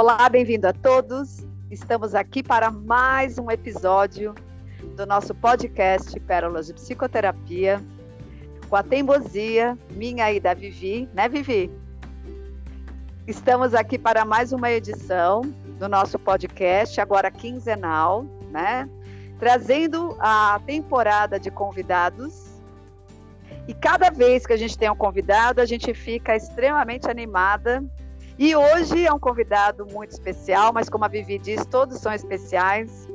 Olá, bem-vindo a todos. Estamos aqui para mais um episódio do nosso podcast Pérolas de Psicoterapia, com a teimosia minha e da Vivi, né, Vivi? Estamos aqui para mais uma edição do nosso podcast, agora quinzenal, né? Trazendo a temporada de convidados. E cada vez que a gente tem um convidado, a gente fica extremamente animada. E hoje é um convidado muito especial, mas como a Vivi diz, todos são especiais.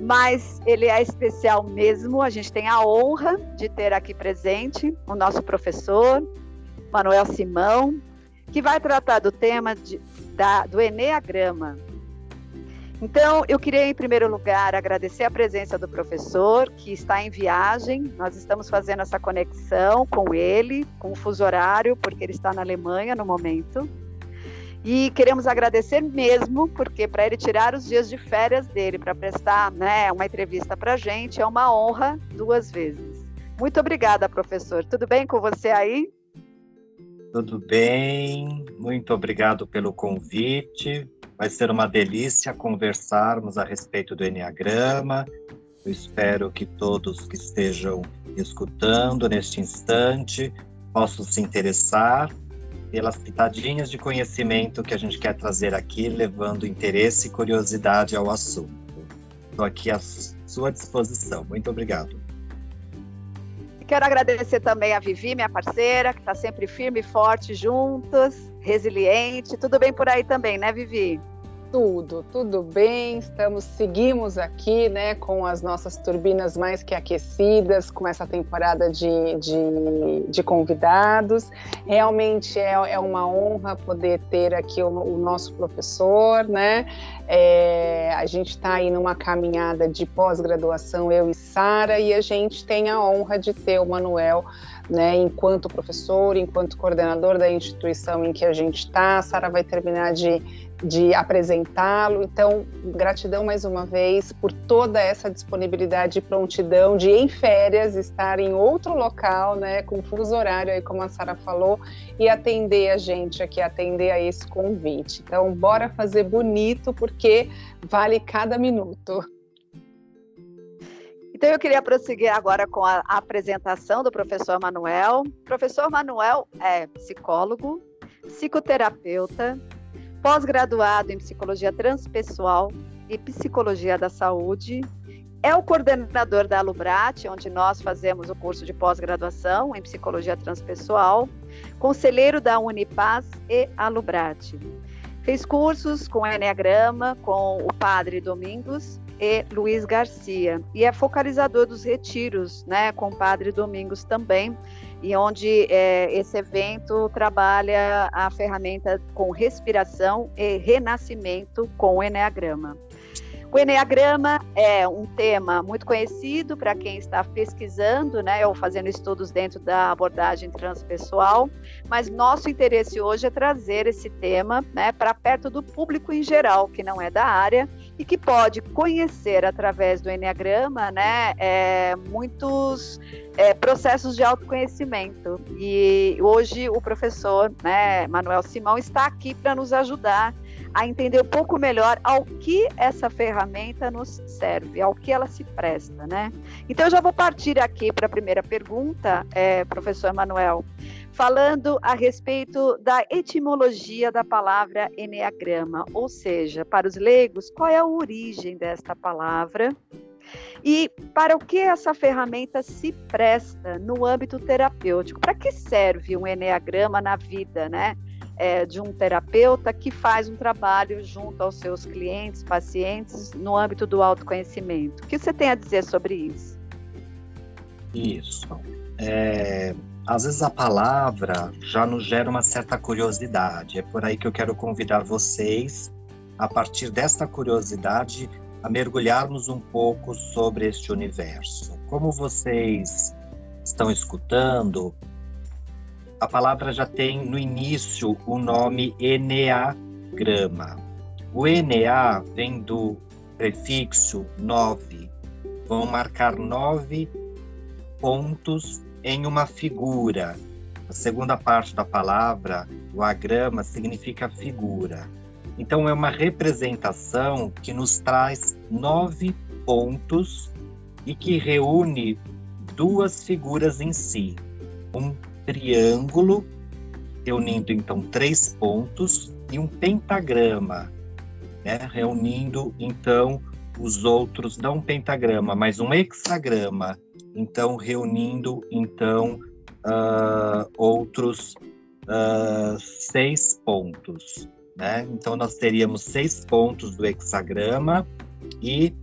Mas ele é especial mesmo. A gente tem a honra de ter aqui presente o nosso professor, Manuel Simão, que vai tratar do tema de, da, do Enneagrama. Então, eu queria, em primeiro lugar, agradecer a presença do professor, que está em viagem. Nós estamos fazendo essa conexão com ele, com o fuso horário, porque ele está na Alemanha no momento. E queremos agradecer mesmo, porque para ele tirar os dias de férias dele para prestar né, uma entrevista para a gente é uma honra duas vezes. Muito obrigada, professor. Tudo bem com você aí? Tudo bem, muito obrigado pelo convite. Vai ser uma delícia conversarmos a respeito do Enneagrama. Eu espero que todos que estejam escutando neste instante possam se interessar pelas pitadinhas de conhecimento que a gente quer trazer aqui, levando interesse e curiosidade ao assunto. Estou aqui à sua disposição. Muito obrigado. Quero agradecer também a Vivi, minha parceira, que está sempre firme e forte juntas, resiliente. Tudo bem por aí também, né, Vivi? Tudo, tudo bem. Estamos, seguimos aqui, né, com as nossas turbinas mais que aquecidas, com essa temporada de, de, de convidados. Realmente é, é, uma honra poder ter aqui o, o nosso professor, né? É, a gente está aí numa caminhada de pós-graduação, eu e Sara, e a gente tem a honra de ter o Manuel né, enquanto professor, enquanto coordenador da instituição em que a gente está. A Sara vai terminar de de apresentá-lo. Então, gratidão mais uma vez por toda essa disponibilidade e prontidão de, em férias, estar em outro local, né, com fuso horário, aí, como a Sara falou, e atender a gente aqui, atender a esse convite. Então, bora fazer bonito, porque vale cada minuto. Então, eu queria prosseguir agora com a apresentação do professor Manuel. Professor Manuel é psicólogo, psicoterapeuta, pós-graduado em psicologia transpessoal e psicologia da saúde. É o coordenador da Alubrat, onde nós fazemos o curso de pós-graduação em psicologia transpessoal, conselheiro da Unipaz e Alubrat. Fez cursos com Enneagrama, com o Padre Domingos e Luiz Garcia. E é focalizador dos retiros, né, com o Padre Domingos também, e onde é, esse evento trabalha a ferramenta com respiração e renascimento com o Enneagrama. O Enneagrama é um tema muito conhecido para quem está pesquisando, né, ou fazendo estudos dentro da abordagem transpessoal, mas nosso interesse hoje é trazer esse tema né, para perto do público em geral, que não é da área, e que pode conhecer através do Enneagrama né, é, muitos é, processos de autoconhecimento. E hoje o professor né, Manuel Simão está aqui para nos ajudar a entender um pouco melhor ao que essa ferramenta nos serve, ao que ela se presta, né? Então, eu já vou partir aqui para a primeira pergunta, é, professor Manuel, falando a respeito da etimologia da palavra enneagrama, ou seja, para os leigos, qual é a origem desta palavra? E para o que essa ferramenta se presta no âmbito terapêutico? Para que serve um enneagrama na vida, né? É, de um terapeuta que faz um trabalho junto aos seus clientes, pacientes, no âmbito do autoconhecimento. O que você tem a dizer sobre isso? Isso. É, às vezes a palavra já nos gera uma certa curiosidade. É por aí que eu quero convidar vocês, a partir desta curiosidade, a mergulharmos um pouco sobre este universo. Como vocês estão escutando, a palavra já tem no início o nome Enneagrama. O Enea vem do prefixo nove. Vão marcar nove pontos em uma figura. A segunda parte da palavra, o agrama, significa figura. Então, é uma representação que nos traz nove pontos e que reúne duas figuras em si. Um triângulo, reunindo então três pontos, e um pentagrama, né? reunindo então os outros, não um pentagrama, mas um hexagrama, então reunindo então uh, outros uh, seis pontos. Né? Então nós teríamos seis pontos do hexagrama e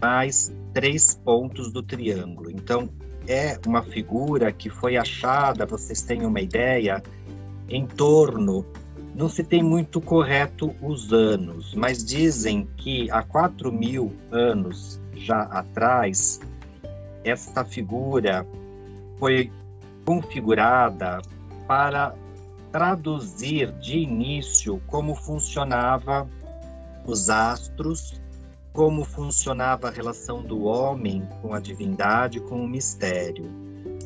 mais três pontos do triângulo. Então é uma figura que foi achada, vocês têm uma ideia, em torno, não se tem muito correto os anos, mas dizem que há 4 mil anos já atrás, esta figura foi configurada para traduzir de início como funcionava os astros, como funcionava a relação do homem com a divindade, com o mistério.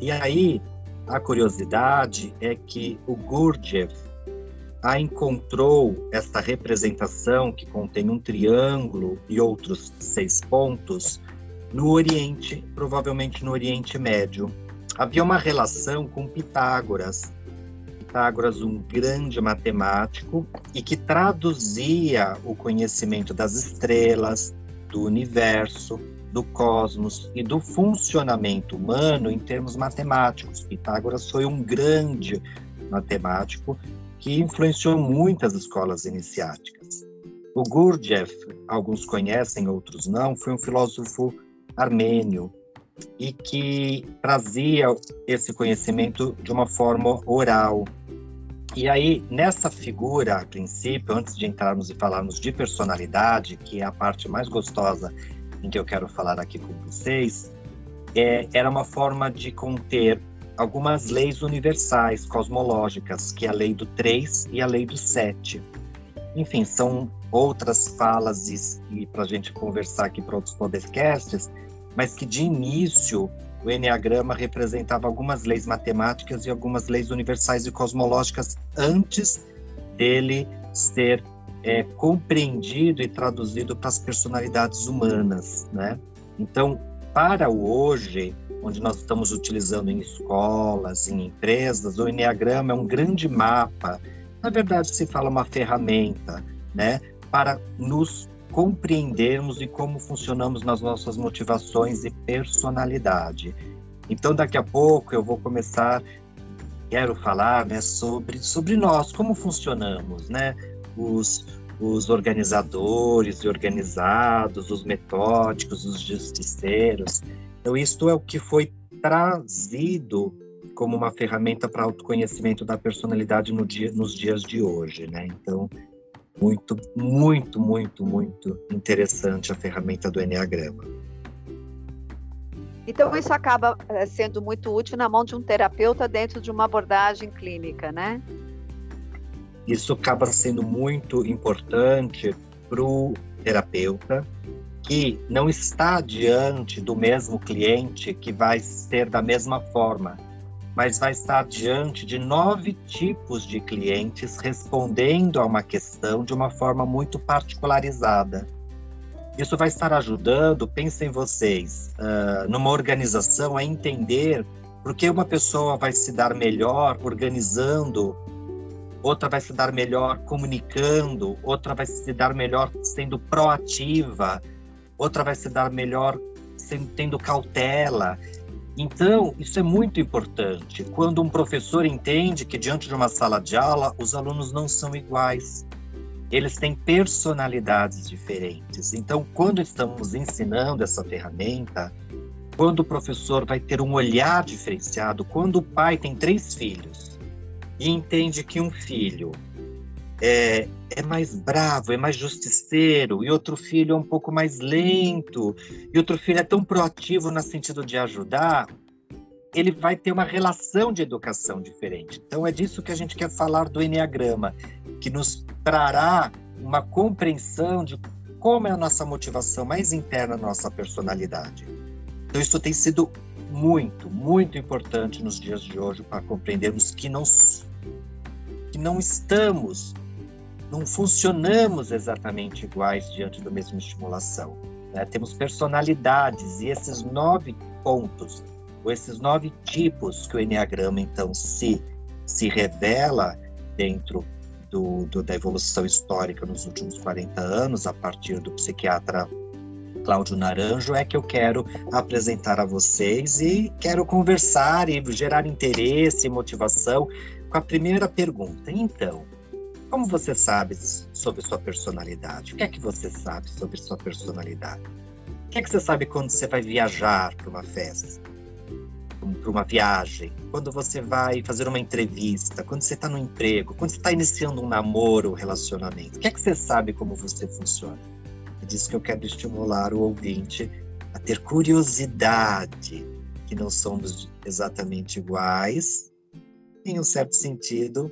E aí, a curiosidade é que o Gurdjieff a encontrou esta representação que contém um triângulo e outros seis pontos no Oriente, provavelmente no Oriente Médio. Havia uma relação com Pitágoras, Pitágoras, um grande matemático e que traduzia o conhecimento das estrelas, do universo, do cosmos e do funcionamento humano em termos matemáticos. Pitágoras foi um grande matemático que influenciou muitas escolas iniciáticas. O Gurdjieff, alguns conhecem, outros não, foi um filósofo armênio e que trazia esse conhecimento de uma forma oral, e aí, nessa figura, a princípio, antes de entrarmos e falarmos de personalidade, que é a parte mais gostosa em que eu quero falar aqui com vocês, é, era uma forma de conter algumas leis universais, cosmológicas, que é a lei do 3 e a lei do 7. Enfim, são outras falas e, para a gente conversar aqui para outros podcasts, mas que de início o Enneagrama representava algumas leis matemáticas e algumas leis universais e cosmológicas antes dele ser é, compreendido e traduzido para as personalidades humanas, né? Então, para o hoje, onde nós estamos utilizando em escolas, em empresas, o Enneagrama é um grande mapa, na verdade se fala uma ferramenta, né, para nos compreendermos e como funcionamos nas nossas motivações e personalidade. Então, daqui a pouco eu vou começar, quero falar, né, sobre sobre nós, como funcionamos, né, os os organizadores e organizados, os metódicos, os justiceiros. Então, isto é o que foi trazido como uma ferramenta para autoconhecimento da personalidade no dia, nos dias de hoje, né? Então, muito, muito, muito, muito interessante a ferramenta do Enneagrama. Então, isso acaba eh, sendo muito útil na mão de um terapeuta dentro de uma abordagem clínica, né? Isso acaba sendo muito importante para o terapeuta que não está diante do mesmo cliente que vai ser da mesma forma mas vai estar diante de nove tipos de clientes respondendo a uma questão de uma forma muito particularizada. Isso vai estar ajudando, pensem vocês, uh, numa organização a entender por que uma pessoa vai se dar melhor organizando, outra vai se dar melhor comunicando, outra vai se dar melhor sendo proativa, outra vai se dar melhor sendo, tendo cautela. Então, isso é muito importante. Quando um professor entende que diante de uma sala de aula, os alunos não são iguais. Eles têm personalidades diferentes. Então, quando estamos ensinando essa ferramenta, quando o professor vai ter um olhar diferenciado, quando o pai tem três filhos e entende que um filho é, é mais bravo, é mais justiceiro, e outro filho é um pouco mais lento, e outro filho é tão proativo no sentido de ajudar, ele vai ter uma relação de educação diferente. Então é disso que a gente quer falar do Enneagrama, que nos trará uma compreensão de como é a nossa motivação mais interna, a nossa personalidade. Então isso tem sido muito, muito importante nos dias de hoje para compreendermos que não que não estamos não funcionamos exatamente iguais diante da mesma estimulação. Né? Temos personalidades e esses nove pontos, ou esses nove tipos que o Enneagrama então se, se revela dentro do, do, da evolução histórica nos últimos 40 anos, a partir do psiquiatra Cláudio Naranjo, é que eu quero apresentar a vocês e quero conversar e gerar interesse e motivação com a primeira pergunta. Então, como você sabe sobre sua personalidade? O que é que você sabe sobre sua personalidade? O que é que você sabe quando você vai viajar para uma festa? Para uma viagem? Quando você vai fazer uma entrevista? Quando você está no emprego? Quando você está iniciando um namoro, um relacionamento? O que é que você sabe como você funciona? É disso que eu quero estimular o ouvinte a ter curiosidade, que não somos exatamente iguais, em um certo sentido,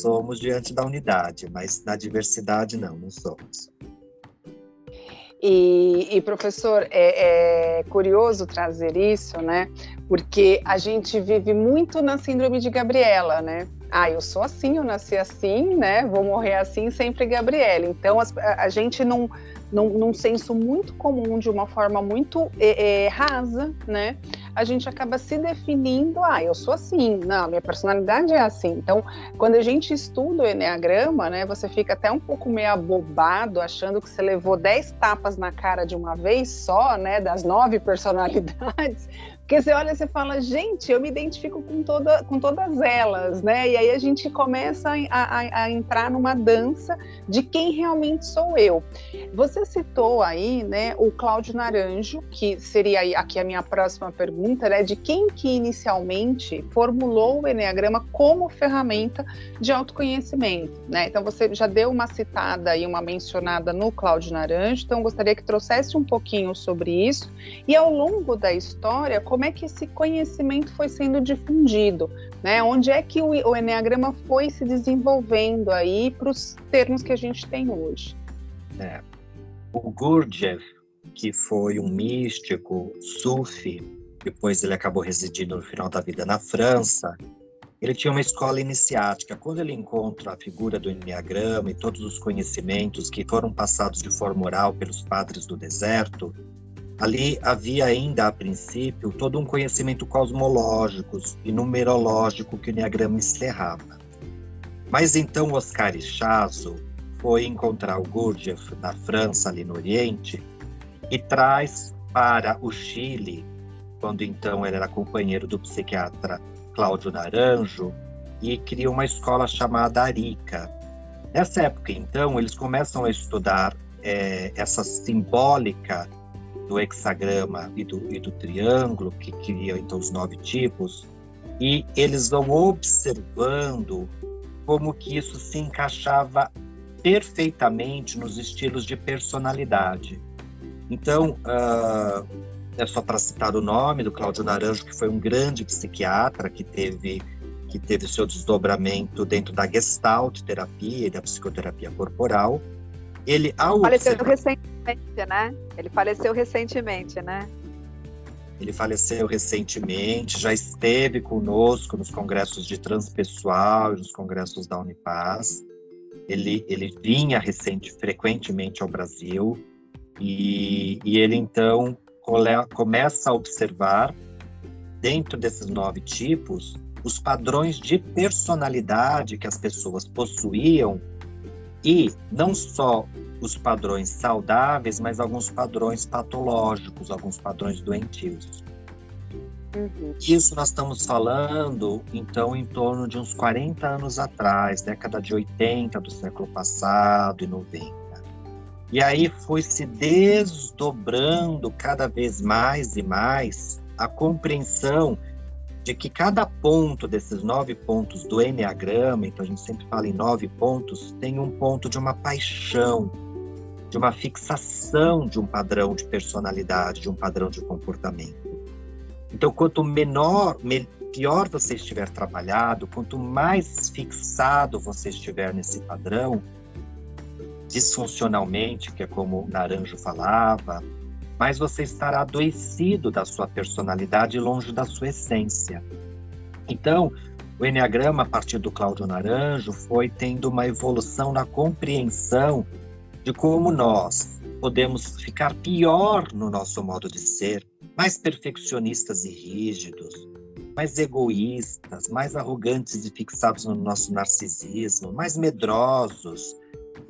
somos diante da unidade, mas na diversidade não, não somos. E, e, professor, é, é, curioso trazer isso, né? Porque a gente vive muito na síndrome de Gabriela, né? Ah, eu sou assim, eu nasci assim, né? Vou morrer assim, sempre Gabriela. Então a, a gente não num, num senso muito comum, de uma forma muito é, é, rasa, né? A gente acaba se definindo, ah, eu sou assim, não, minha personalidade é assim. Então, quando a gente estuda o Enneagrama, né, você fica até um pouco meio abobado, achando que você levou 10 tapas na cara de uma vez só, né, das nove personalidades, porque você olha e você fala, gente, eu me identifico com, toda, com todas elas, né? E aí a gente começa a, a, a, entrar numa dança de quem realmente sou eu. Você citou aí, né, o Cláudio Naranjo, que seria aqui a minha próxima pergunta, né? De quem que inicialmente formulou o Enneagrama como ferramenta de autoconhecimento, né? Então você já deu uma citada e uma mencionada no Cláudio Naranjo, então gostaria que trouxesse um pouquinho sobre isso. E ao longo da história, como como é que esse conhecimento foi sendo difundido, né? Onde é que o, o Enneagrama foi se desenvolvendo aí para os termos que a gente tem hoje? É. O Gurdjieff, que foi um místico sufi, depois ele acabou residindo no final da vida na França, ele tinha uma escola iniciática. Quando ele encontra a figura do Enneagrama e todos os conhecimentos que foram passados de forma oral pelos padres do deserto, Ali havia ainda, a princípio, todo um conhecimento cosmológico e numerológico que o Enneagrama encerrava. Mas então Oscar Ichazo foi encontrar o Gurdjieff na França, ali no Oriente, e traz para o Chile, quando então ele era companheiro do psiquiatra Cláudio Naranjo, e cria uma escola chamada Arica. Nessa época, então, eles começam a estudar é, essa simbólica do hexagrama e do, e do triângulo, que cria então os nove tipos, e eles vão observando como que isso se encaixava perfeitamente nos estilos de personalidade. Então, uh, é só para citar o nome do Cláudio Naranjo, que foi um grande psiquiatra que teve que teve seu desdobramento dentro da Gestalt terapia e da psicoterapia corporal. Ele ao faleceu observar... recentemente, né? Ele faleceu recentemente, né? Ele faleceu recentemente, já esteve conosco nos congressos de transpessoal nos congressos da Unipaz. Ele, ele vinha recente, frequentemente ao Brasil e, e ele então começa a observar, dentro desses nove tipos, os padrões de personalidade que as pessoas possuíam e não só os padrões saudáveis, mas alguns padrões patológicos, alguns padrões doentios. Uhum. Isso nós estamos falando, então, em torno de uns 40 anos atrás, década de 80 do século passado e 90. E aí foi se desdobrando cada vez mais e mais a compreensão de que cada ponto desses nove pontos do Enneagrama, então a gente sempre fala em nove pontos, tem um ponto de uma paixão, de uma fixação de um padrão de personalidade, de um padrão de comportamento. Então, quanto menor, pior você estiver trabalhado, quanto mais fixado você estiver nesse padrão, disfuncionalmente, que é como o Naranjo falava, mais você estará adoecido da sua personalidade longe da sua essência. Então, O Enneagrama, a partir do Cláudio Naranjo, foi tendo uma evolução na compreensão de como nós podemos ficar pior no nosso modo de ser, mais perfeccionistas e rígidos, mais egoístas, mais arrogantes e fixados no nosso narcisismo, mais medrosos,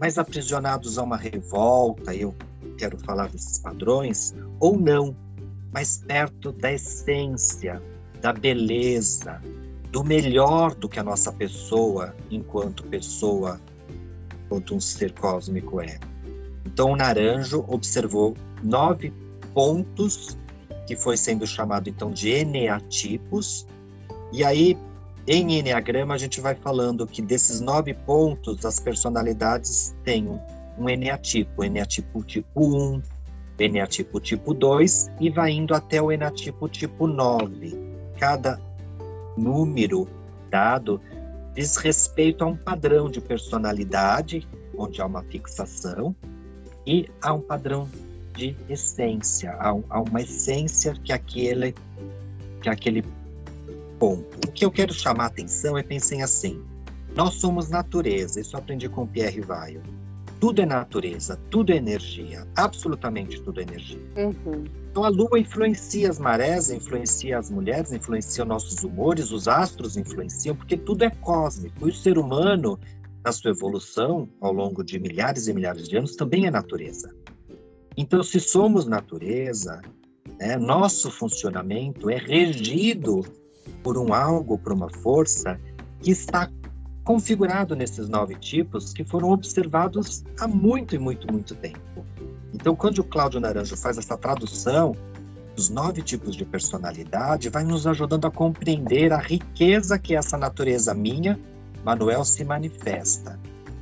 mais aprisionados a uma revolta, eu quero falar desses padrões, ou não, mais perto da essência, da beleza, do melhor do que a nossa pessoa, enquanto pessoa, enquanto um ser cósmico é. Então, o Naranjo observou nove pontos que foi sendo chamado então de eneatipos. E aí, em eneagrama, a gente vai falando que desses nove pontos, as personalidades têm um eneatipo, eneatipo tipo 1, eneatipo tipo 2 e vai indo até o eneatipo tipo 9. Cada número dado diz respeito a um padrão de personalidade, onde há uma fixação, e há um padrão de essência, há, há uma essência que aquele, que aquele ponto. O que eu quero chamar a atenção é pensem assim: nós somos natureza, isso aprendi com Pierre Vaio. Tudo é natureza, tudo é energia, absolutamente tudo é energia. Uhum. Então a lua influencia as marés, influencia as mulheres, influencia nossos humores, os astros influenciam, porque tudo é cósmico. E o ser humano, na sua evolução ao longo de milhares e milhares de anos, também é natureza. Então, se somos natureza, né, nosso funcionamento é regido por um algo, por uma força que está configurado nesses nove tipos que foram observados há muito e muito, muito tempo. Então, quando o Cláudio Naranjo faz essa tradução dos nove tipos de personalidade, vai nos ajudando a compreender a riqueza que essa natureza minha, Manuel, se manifesta,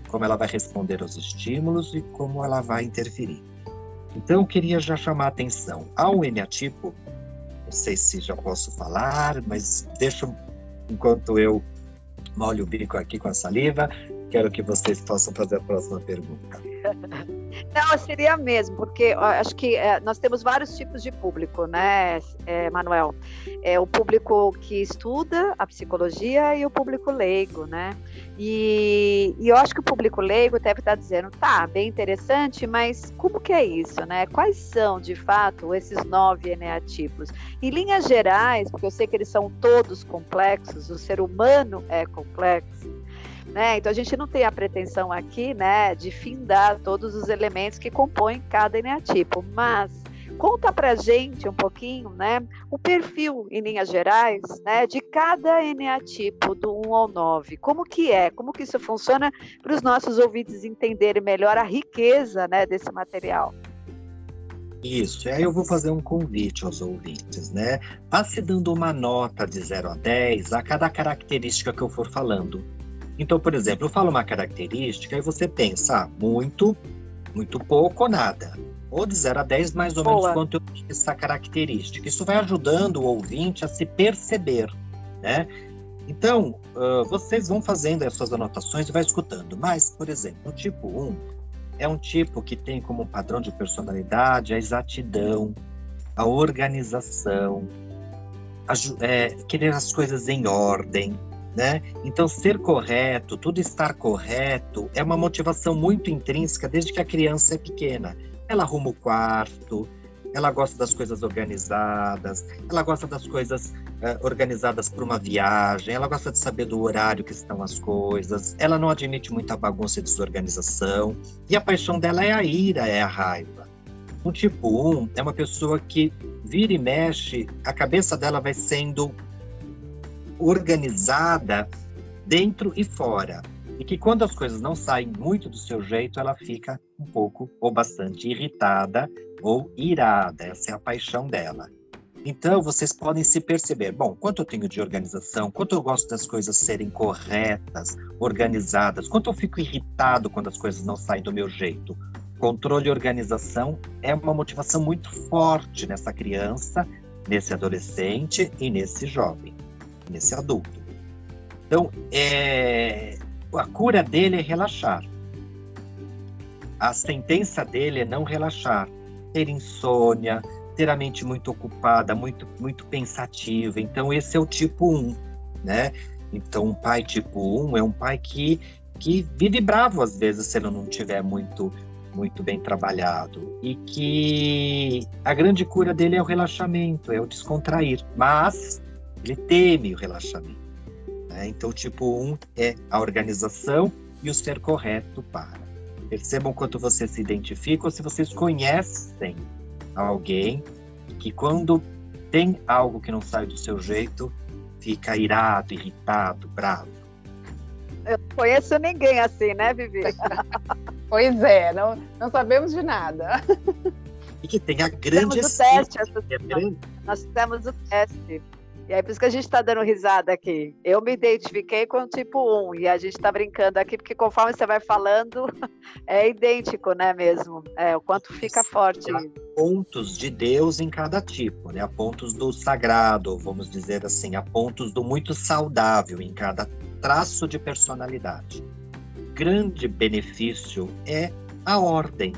como ela vai responder aos estímulos e como ela vai interferir. Então, eu queria já chamar a atenção ao eneatipo, não sei se já posso falar, mas deixa enquanto eu molho o bico aqui com a saliva, quero que vocês possam fazer a próxima pergunta. Não, seria mesmo, porque acho que é, nós temos vários tipos de público, né, é, Manuel? É o público que estuda a psicologia e o público leigo, né? E, e eu acho que o público leigo deve estar dizendo, tá, bem interessante, mas como que é isso, né? Quais são, de fato, esses nove eneatipos? Em linhas gerais, porque eu sei que eles são todos complexos, o ser humano é complexo, né? Então a gente não tem a pretensão aqui né, de findar todos os elementos que compõem cada eneatipo, mas conta pra gente um pouquinho, né, o perfil em linhas gerais, né, de cada eneatipo do 1 ao 9. Como que é? Como que isso funciona para os nossos ouvintes entenderem melhor a riqueza, né, desse material? Isso, e aí eu vou fazer um convite aos ouvintes, né? Passe dando uma nota de 0 a 10 a cada característica que eu for falando. Então, por exemplo, eu falo uma característica e você pensa, ah, muito, muito pouco ou nada. Ou de 0 a 10, mais ou Boa. menos quanto eu tenho essa característica. Isso vai ajudando o ouvinte a se perceber, né? Então, uh, vocês vão fazendo as suas anotações e vai escutando. Mas, por exemplo, o tipo 1 é um tipo que tem como padrão de personalidade a exatidão, a organização, a, é, querer as coisas em ordem, né? Então, ser correto, tudo estar correto, é uma motivação muito intrínseca desde que a criança é pequena. Ela arruma o quarto, ela gosta das coisas organizadas, ela gosta das coisas uh, organizadas para uma viagem, ela gosta de saber do horário que estão as coisas, ela não admite muita bagunça e desorganização, e a paixão dela é a ira, é a raiva. O tipo 1 é uma pessoa que vira e mexe, a cabeça dela vai sendo organizada dentro e fora. E que quando as coisas não saem muito do seu jeito, ela fica um pouco ou bastante irritada ou irada. Essa é a paixão dela. Então, vocês podem se perceber, bom, quanto eu tenho de organização, quanto eu gosto das coisas serem corretas, organizadas, quanto eu fico irritado quando as coisas não saem do meu jeito. Controle e organização é uma motivação muito forte nessa criança, nesse adolescente e nesse jovem nesse adulto. Então, é, a cura dele é relaxar. A sentença dele é não relaxar, ter insônia, ter a mente muito ocupada, muito, muito pensativa. Então, esse é o tipo 1, né? Então, um pai tipo 1 é um pai que, que vive bravo às vezes se ele não tiver muito muito bem trabalhado e que a grande cura dele é o relaxamento, é o descontrair, mas ele teme o relaxamento. Né? Então, tipo 1 é a organização e o ser correto para. Percebam quanto você se identifica ou se vocês conhecem alguém que quando tem algo que não sai do seu jeito, fica irado, irritado, bravo. Eu não conheço ninguém assim, né, Vivi? pois é, não, não sabemos de nada. E que tem a grande... Temos o teste, é grande... nós fizemos o teste. E aí, por isso que a gente está dando risada aqui. Eu me identifiquei com o tipo 1, e a gente está brincando aqui, porque conforme você vai falando, é idêntico, né, mesmo? É, o quanto fica forte. Há pontos de Deus em cada tipo, né? Há pontos do sagrado, vamos dizer assim, há pontos do muito saudável em cada traço de personalidade. Grande benefício é a ordem,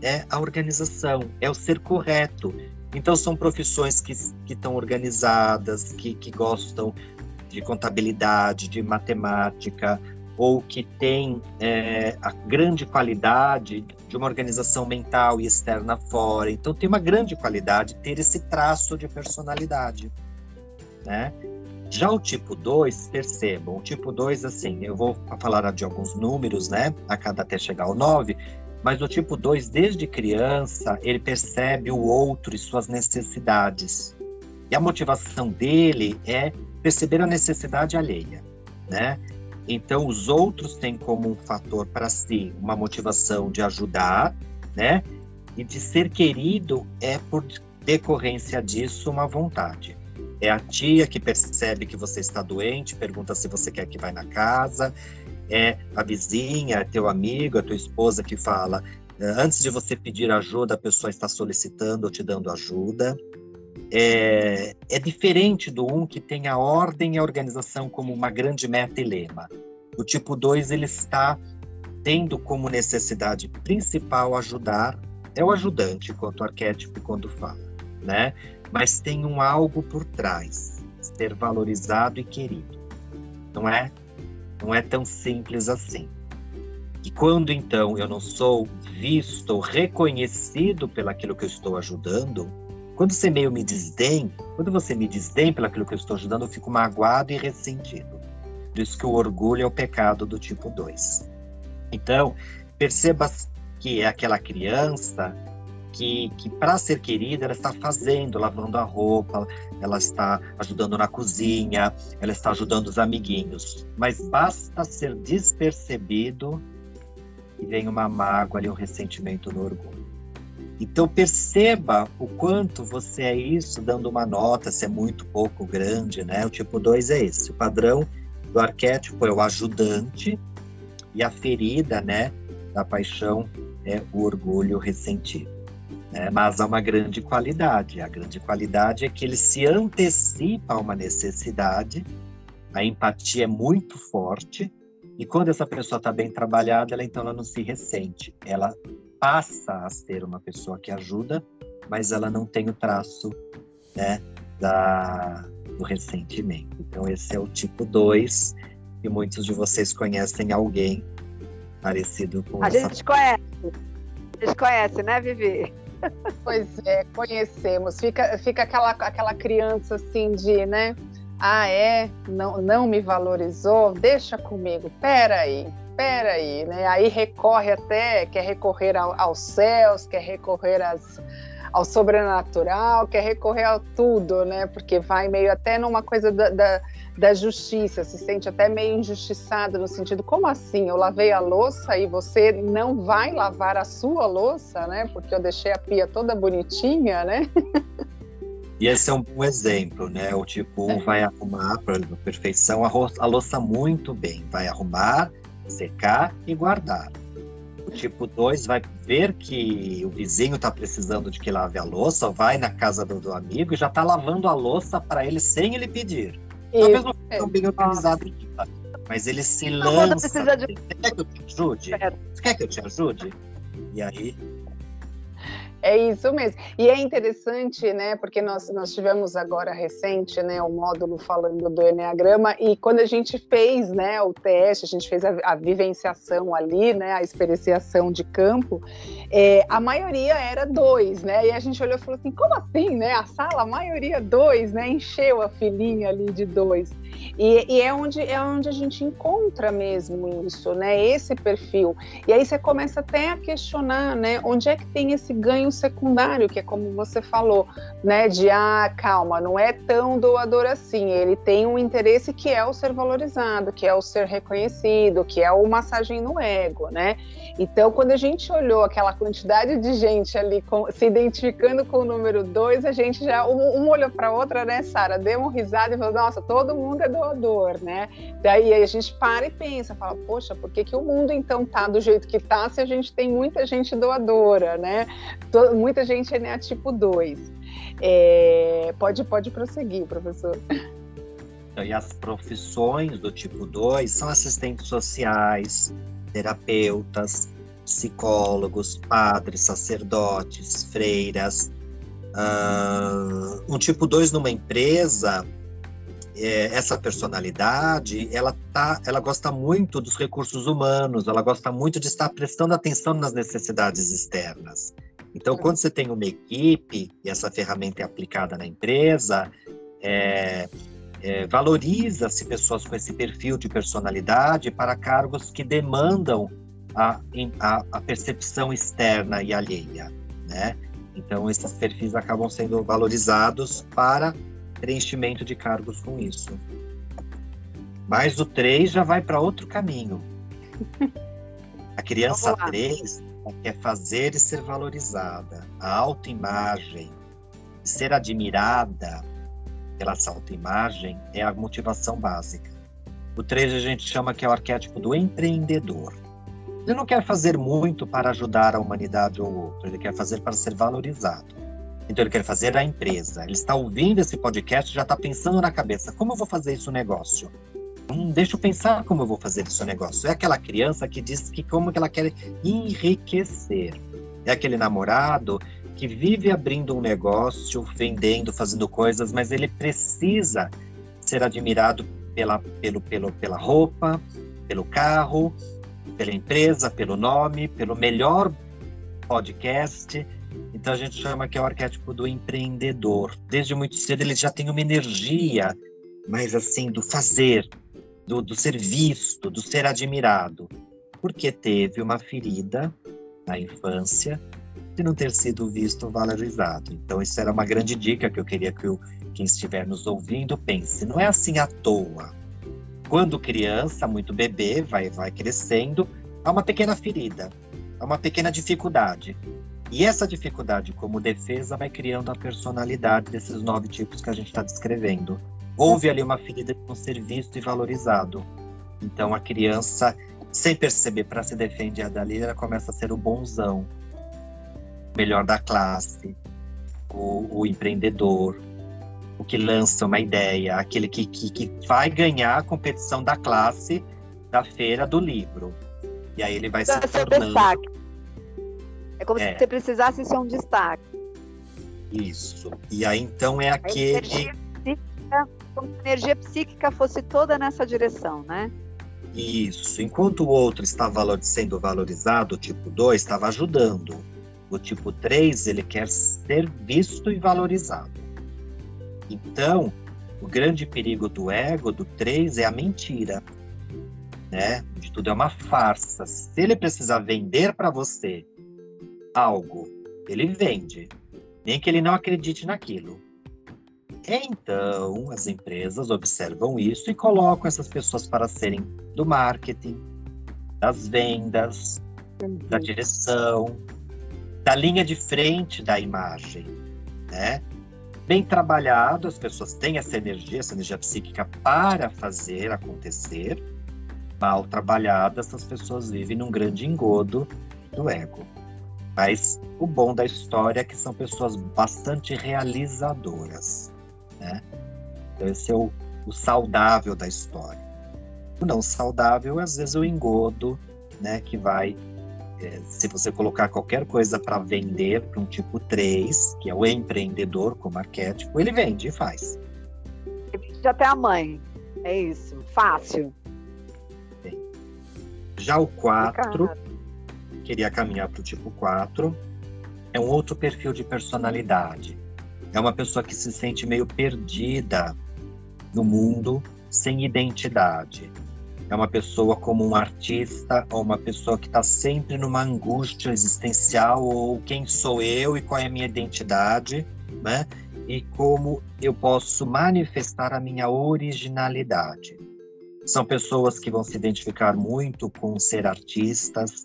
é a organização, é o ser correto, então, são profissões que estão organizadas, que, que gostam de contabilidade, de matemática, ou que têm é, a grande qualidade de uma organização mental e externa fora. Então, tem uma grande qualidade ter esse traço de personalidade. Né? Já o tipo 2, percebam, o tipo 2, assim, eu vou falar de alguns números, né, a cada até chegar ao 9, mas o tipo 2, desde criança, ele percebe o outro e suas necessidades. E a motivação dele é perceber a necessidade alheia, né? Então, os outros têm como um fator para si uma motivação de ajudar, né? E de ser querido é, por decorrência disso, uma vontade. É a tia que percebe que você está doente, pergunta se você quer que vá na casa, é a vizinha, é teu amigo, a tua esposa que fala. É, antes de você pedir ajuda, a pessoa está solicitando ou te dando ajuda. É, é diferente do um que tem a ordem e a organização como uma grande meta e lema. O tipo 2 ele está tendo como necessidade principal ajudar, é o ajudante, quanto arquétipo quando fala, né? Mas tem um algo por trás, ser valorizado e querido. Não é não é tão simples assim. E quando então eu não sou visto ou reconhecido pelaquilo que eu estou ajudando, quando você meio me desdém, quando você me desdém pelaquilo que eu estou ajudando, eu fico magoado e ressentido. Por isso que o orgulho é o pecado do tipo 2. Então, perceba que é aquela criança que, que para ser querida, ela está fazendo, lavando a roupa, ela está ajudando na cozinha, ela está ajudando os amiguinhos. Mas basta ser despercebido e vem uma mágoa e um ressentimento no orgulho. Então perceba o quanto você é isso, dando uma nota, se é muito pouco grande, né? O tipo 2 é esse. O padrão do arquétipo é o ajudante e a ferida, né, da paixão é o orgulho ressentido. É, mas há uma grande qualidade. A grande qualidade é que ele se antecipa a uma necessidade, a empatia é muito forte, e quando essa pessoa está bem trabalhada, ela então ela não se ressente. Ela passa a ser uma pessoa que ajuda, mas ela não tem o traço né, da, do ressentimento. Então, esse é o tipo 2, e muitos de vocês conhecem alguém parecido com a essa. gente conhece. A gente conhece, né, Vivi? Pois é, conhecemos. Fica, fica aquela, aquela criança assim de, né? Ah, é? Não, não me valorizou? Deixa comigo. Peraí, peraí, né? Aí recorre até, quer recorrer ao, aos céus, quer recorrer às, ao sobrenatural, quer recorrer a tudo, né? Porque vai meio até numa coisa da, da da justiça, se sente até meio injustiçado no sentido, como assim? Eu lavei a louça e você não vai lavar a sua louça, né? Porque eu deixei a pia toda bonitinha, né? E esse é um bom exemplo, né? O tipo um é. vai arrumar para perfeição a, a louça muito bem, vai arrumar, secar e guardar. O tipo 2 vai ver que o vizinho está precisando de que lave a louça, vai na casa do, do amigo e já está lavando a louça para ele sem ele pedir. Talvez não seja bem organizado mas ele se lança. Você quer que eu te ajude? Você quer que eu te ajude? E aí. É isso mesmo. E é interessante, né, porque nós, nós tivemos agora recente, né, o módulo falando do Enneagrama, e quando a gente fez, né, o teste, a gente fez a, a vivenciação ali, né, a experienciação de campo, é, a maioria era dois, né, e a gente olhou e falou assim, como assim, né, a sala, a maioria dois, né, encheu a filinha ali de dois. E, e, é, onde, é onde a gente encontra mesmo isso, né? Esse perfil. E aí você começa até a questionar, né? Onde é que tem esse ganho secundário, que é como você falou, né? De ah, calma, não é tão doador assim. Ele tem um interesse que é o ser valorizado, que é o ser reconhecido, que é o massagem no ego, né? Então, quando a gente olhou aquela quantidade de gente ali com, se identificando com o número dois, a gente já um, um olhou para outra, né, Sara? Deu uma risada e falou: Nossa, todo mundo é doador, né? Daí a gente para e pensa, fala: Poxa, por que, que o mundo então tá do jeito que tá se a gente tem muita gente doadora, né? Todo, muita gente é né, tipo 2. É, pode, pode prosseguir, professor. E as profissões do tipo 2 são assistentes sociais, terapeutas, psicólogos, padres, sacerdotes, freiras. Uh, um tipo 2 numa empresa, é, essa personalidade, ela, tá, ela gosta muito dos recursos humanos, ela gosta muito de estar prestando atenção nas necessidades externas. Então, quando você tem uma equipe e essa ferramenta é aplicada na empresa, é, é, valoriza-se pessoas com esse perfil de personalidade para cargos que demandam a, a, a, percepção externa e alheia, né? Então, esses perfis acabam sendo valorizados para preenchimento de cargos com isso. Mas o 3 já vai para outro caminho. A criança 3 quer fazer e ser valorizada. A autoimagem, ser admirada, pela autoimagem é a motivação básica. O 3 a gente chama que é o arquétipo do empreendedor. Ele não quer fazer muito para ajudar a humanidade ou outro, ele quer fazer para ser valorizado. Então ele quer fazer a empresa. Ele está ouvindo esse podcast já está pensando na cabeça: como eu vou fazer isso negócio? Hum, deixa eu pensar como eu vou fazer isso negócio. É aquela criança que diz que como que ela quer enriquecer. É aquele namorado que vive abrindo um negócio, vendendo, fazendo coisas, mas ele precisa ser admirado pela, pelo, pelo, pela roupa, pelo carro, pela empresa, pelo nome, pelo melhor podcast. Então a gente chama que é o arquétipo do empreendedor. Desde muito cedo ele já tem uma energia, mais assim, do fazer, do, do ser visto, do ser admirado. Porque teve uma ferida na infância de não ter sido visto valorizado. Então, isso era uma grande dica que eu queria que o, quem estiver nos ouvindo pense. Não é assim à toa. Quando criança, muito bebê, vai, vai crescendo, há uma pequena ferida, há uma pequena dificuldade. E essa dificuldade, como defesa, vai criando a personalidade desses nove tipos que a gente está descrevendo. Houve ali uma ferida de não ser visto e valorizado. Então, a criança, sem perceber, para se defender dali, ela começa a ser o bonzão, melhor da classe, o, o empreendedor, o que lança uma ideia, aquele que, que, que, vai ganhar a competição da classe da feira do livro. E aí ele vai se tornando... Destaque. É como é. se você precisasse ser um destaque. Isso. E aí então é aquele... A energia psíquica, como se a energia psíquica fosse toda nessa direção, né? Isso. Enquanto o outro estava sendo valorizado, o tipo 2 estava ajudando o tipo 3, ele quer ser visto e valorizado. Então, o grande perigo do ego, do 3, é a mentira. Né? De tudo é uma farsa. Se ele precisar vender para você algo, ele vende, nem que ele não acredite naquilo. Então, as empresas observam isso e colocam essas pessoas para serem do marketing, das vendas, da direção, da linha de frente da imagem, né? Bem trabalhado, as pessoas têm essa energia, essa energia psíquica para fazer acontecer. Mal trabalhada, essas pessoas vivem num grande engodo do ego. Mas o bom da história é que são pessoas bastante realizadoras, né? Então esse é o, o saudável da história. O não saudável, às vezes, é o engodo, né, que vai é, se você colocar qualquer coisa para vender para um tipo 3, que é o empreendedor como arquétipo, ele vende e faz. Ele vende até a mãe. É isso. Fácil. Já o 4, queria caminhar para o tipo 4, é um outro perfil de personalidade. É uma pessoa que se sente meio perdida no mundo, sem identidade. É uma pessoa como um artista ou uma pessoa que está sempre numa angústia existencial ou quem sou eu e qual é a minha identidade, né? E como eu posso manifestar a minha originalidade. São pessoas que vão se identificar muito com ser artistas,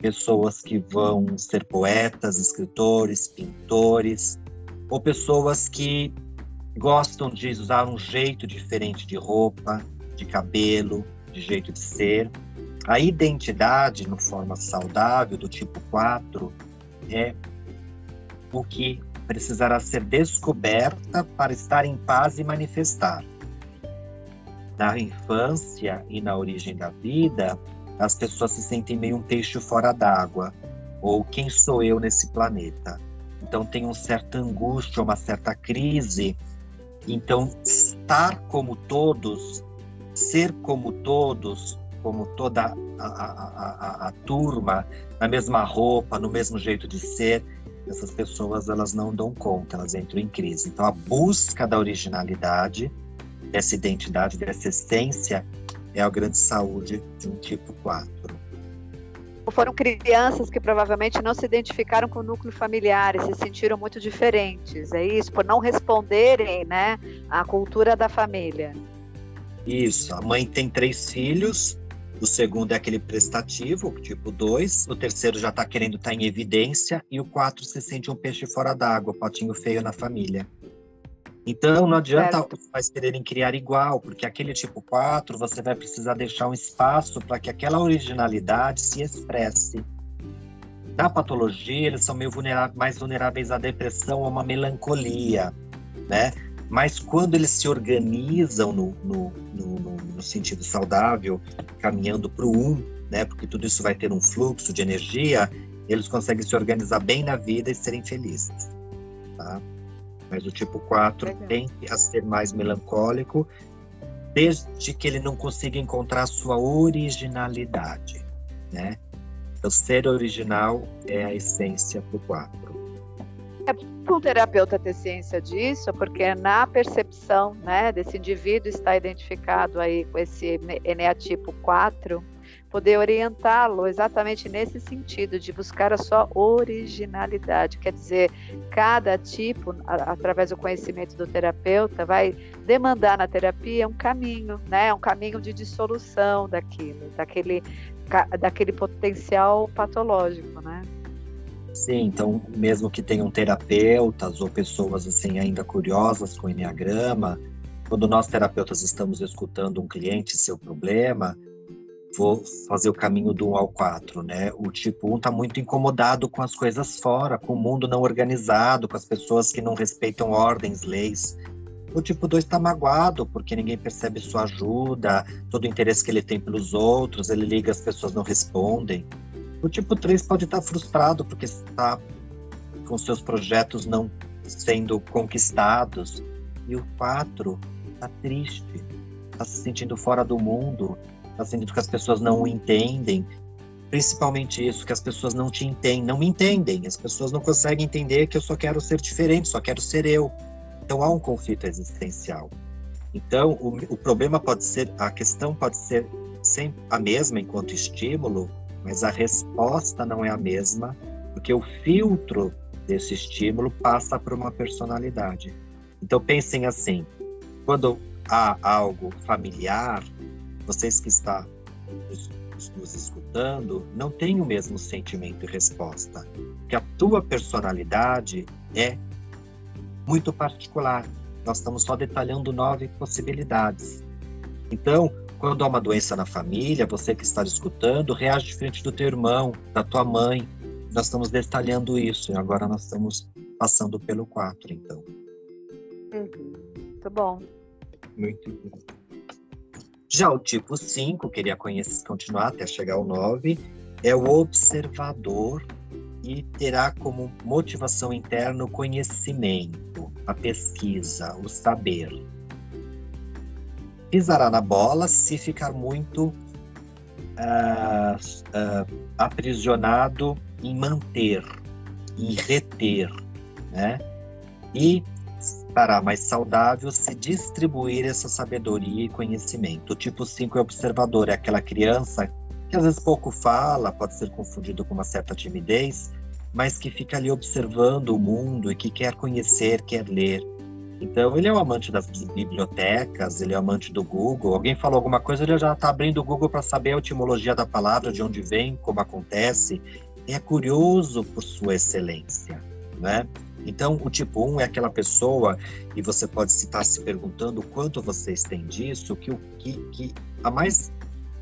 pessoas que vão ser poetas, escritores, pintores, ou pessoas que gostam de usar um jeito diferente de roupa, de cabelo, de jeito de ser. A identidade, no forma saudável, do tipo 4, é o que precisará ser descoberta para estar em paz e manifestar. Na infância e na origem da vida, as pessoas se sentem meio um peixe fora d'água, ou quem sou eu nesse planeta? Então tem uma certa angústia, uma certa crise. Então estar como todos, ser como todos, como toda a, a, a, a, turma, na mesma roupa, no mesmo jeito de ser, essas pessoas elas não dão conta, elas entram em crise. Então a busca da originalidade, dessa identidade, dessa essência, é a grande saúde de um tipo 4 foram crianças que provavelmente não se identificaram com o núcleo familiar e se sentiram muito diferentes, é isso? Por não responderem né, à cultura da família. Isso, a mãe tem três filhos, o segundo é aquele prestativo, tipo 2, o terceiro já está querendo estar tá em evidência, e o quatro se sente um peixe fora d'água, potinho feio na família. Então não adianta certo. quererem criar igual, porque aquele tipo 4 você vai precisar deixar um espaço para que aquela originalidade se expresse. Na patologia, eles são meio vulneráveis, mais vulneráveis à depressão ou a uma melancolia, né? Mas quando eles se organizam no, no, no, no sentido saudável, caminhando para o um, né? Porque tudo isso vai ter um fluxo de energia, eles conseguem se organizar bem na vida e serem felizes, tá? Mas o tipo 4 Legal. tende a ser mais melancólico, desde que ele não consiga encontrar sua originalidade, né? O ser original é a essência do 4. É para um terapeuta ter ciência disso, porque na percepção né, desse indivíduo está identificado aí com esse eneatipo 4, poder orientá-lo exatamente nesse sentido, de buscar a sua originalidade. Quer dizer, cada tipo, a, através do conhecimento do terapeuta, vai demandar na terapia um caminho, né? um caminho de dissolução daquilo, daquele, daquele potencial patológico. Né? Sim, então, mesmo que tenham terapeutas ou pessoas assim ainda curiosas com o Enneagrama, quando nós terapeutas estamos escutando um cliente seu problema, vou fazer o caminho do 1 ao 4, né? O tipo 1 está muito incomodado com as coisas fora, com o mundo não organizado, com as pessoas que não respeitam ordens, leis. O tipo 2 está magoado porque ninguém percebe sua ajuda, todo o interesse que ele tem pelos outros, ele liga, as pessoas não respondem. O tipo 3 pode estar tá frustrado porque está com seus projetos não sendo conquistados. E o 4 está triste, está se sentindo fora do mundo, está sentindo que as pessoas não o entendem. Principalmente isso, que as pessoas não te entendem, não me entendem. As pessoas não conseguem entender que eu só quero ser diferente, só quero ser eu. Então há um conflito existencial. Então o, o problema pode ser, a questão pode ser sempre a mesma enquanto estímulo, mas a resposta não é a mesma, porque o filtro desse estímulo passa por uma personalidade. Então pensem assim, quando há algo familiar, vocês que estão nos escutando não têm o mesmo sentimento e resposta, porque a tua personalidade é muito particular. Nós estamos só detalhando nove possibilidades. Então, quando há uma doença na família, você que está escutando reage diferente do teu irmão, da tua mãe. Nós estamos detalhando isso e agora nós estamos passando pelo quatro, então. Uhum. Muito bom. Muito bom. Já o tipo 5, queria conhecer, continuar até chegar ao 9, é o observador e terá como motivação interna o conhecimento, a pesquisa, o saber. Pisará na bola se ficar muito uh, uh, aprisionado em manter, em reter, né? E estará mais saudável se distribuir essa sabedoria e conhecimento. O tipo 5 é observador, é aquela criança que às vezes pouco fala, pode ser confundido com uma certa timidez, mas que fica ali observando o mundo e que quer conhecer, quer ler. Então, ele é o amante das bibliotecas, ele é o amante do Google. Alguém falou alguma coisa, ele já está abrindo o Google para saber a etimologia da palavra, de onde vem, como acontece. É curioso por sua excelência, né? Então, o tipo 1 é aquela pessoa, e você pode estar se perguntando quanto vocês têm disso, que, que, que a mais